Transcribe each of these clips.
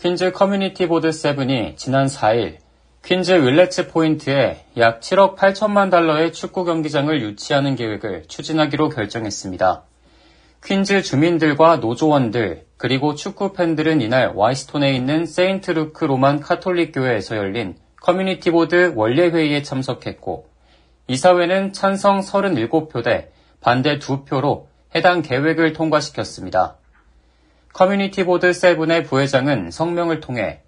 퀸즈 Community Board Seven이 지난 4일 퀸즈 윌레츠 포인트에 약 7억 8천만 달러의 축구 경기장을 유치하는 계획을 추진하기로 결정했습니다. 퀸즈 주민들과 노조원들 그리고 축구 팬들은 이날 화이트스톤에 있는 세인트 루크 로만 카톨릭 교회에서 열린 Community Board 월례 회의에 참석했고 이사회는 찬성 37표 대 반대 2표로 해당 계획을 통과시켰습니다. Community Board Seven의 부회장은 성명을 통해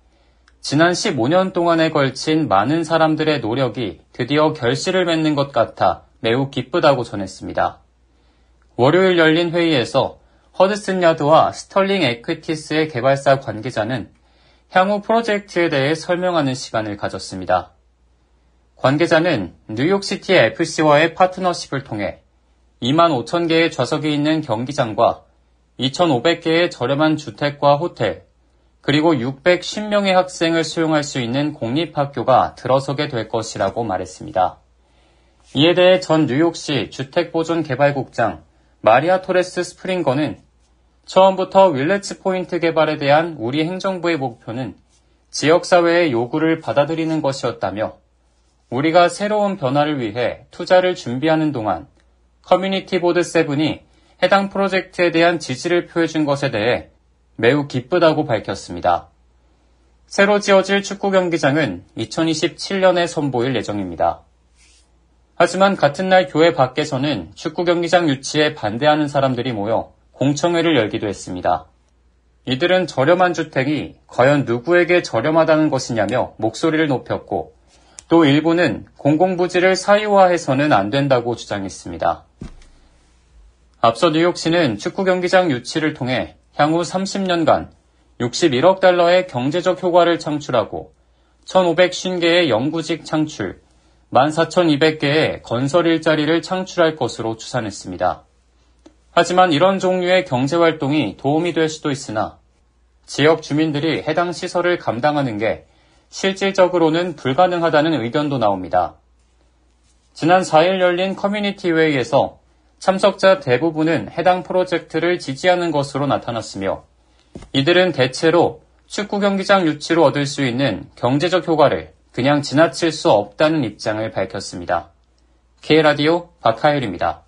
지난 15년 동안에 걸친 많은 사람들의 노력이 드디어 결실을 맺는 것 같아 매우 기쁘다고 전했습니다. 월요일 열린 회의에서 허드슨 야드와 스털링 에퀴티스의 개발사 관계자는 향후 프로젝트에 대해 설명하는 시간을 가졌습니다. 관계자는 뉴욕시티 FC와의 파트너십을 통해 2만 5천 개의 좌석이 있는 경기장과 2,500개의 저렴한 주택과 호텔, 그리고 610명의 학생을 수용할 수 있는 공립학교가 들어서게 될 것이라고 말했습니다. 이에 대해 전 뉴욕시 주택보존개발국장 마리아 토레스 스프링거는 처음부터 윌레츠 포인트 개발에 대한 우리 행정부의 목표는 지역사회의 요구를 받아들이는 것이었다며 우리가 새로운 변화를 위해 투자를 준비하는 동안 Community Board Seven이 해당 프로젝트에 대한 지지를 표해준 것에 대해 매우 기쁘다고 밝혔습니다. 새로 지어질 축구 경기장은 2027년에 선보일 예정입니다. 하지만 같은 날 교회 밖에서는 축구 경기장 유치에 반대하는 사람들이 모여 공청회를 열기도 했습니다. 이들은 저렴한 주택이 과연 누구에게 저렴하다는 것이냐며 목소리를 높였고 또 일부는 공공부지를 사유화해서는 안 된다고 주장했습니다. 앞서 뉴욕시는 축구 경기장 유치를 통해 향후 30년간 61억 달러의 경제적 효과를 창출하고 1,550개의 영구직 창출, 14,200개의 건설 일자리를 창출할 것으로 추산했습니다. 하지만 이런 종류의 경제 활동이 도움이 될 수도 있으나 지역 주민들이 해당 시설을 감당하는 게 실질적으로는 불가능하다는 의견도 나옵니다. 지난 4일 열린 커뮤니티 회의에서 참석자 대부분은 해당 프로젝트를 지지하는 것으로 나타났으며 이들은 대체로 축구 경기장 유치로 얻을 수 있는 경제적 효과를 그냥 지나칠 수 없다는 입장을 밝혔습니다. K라디오 박하율입니다.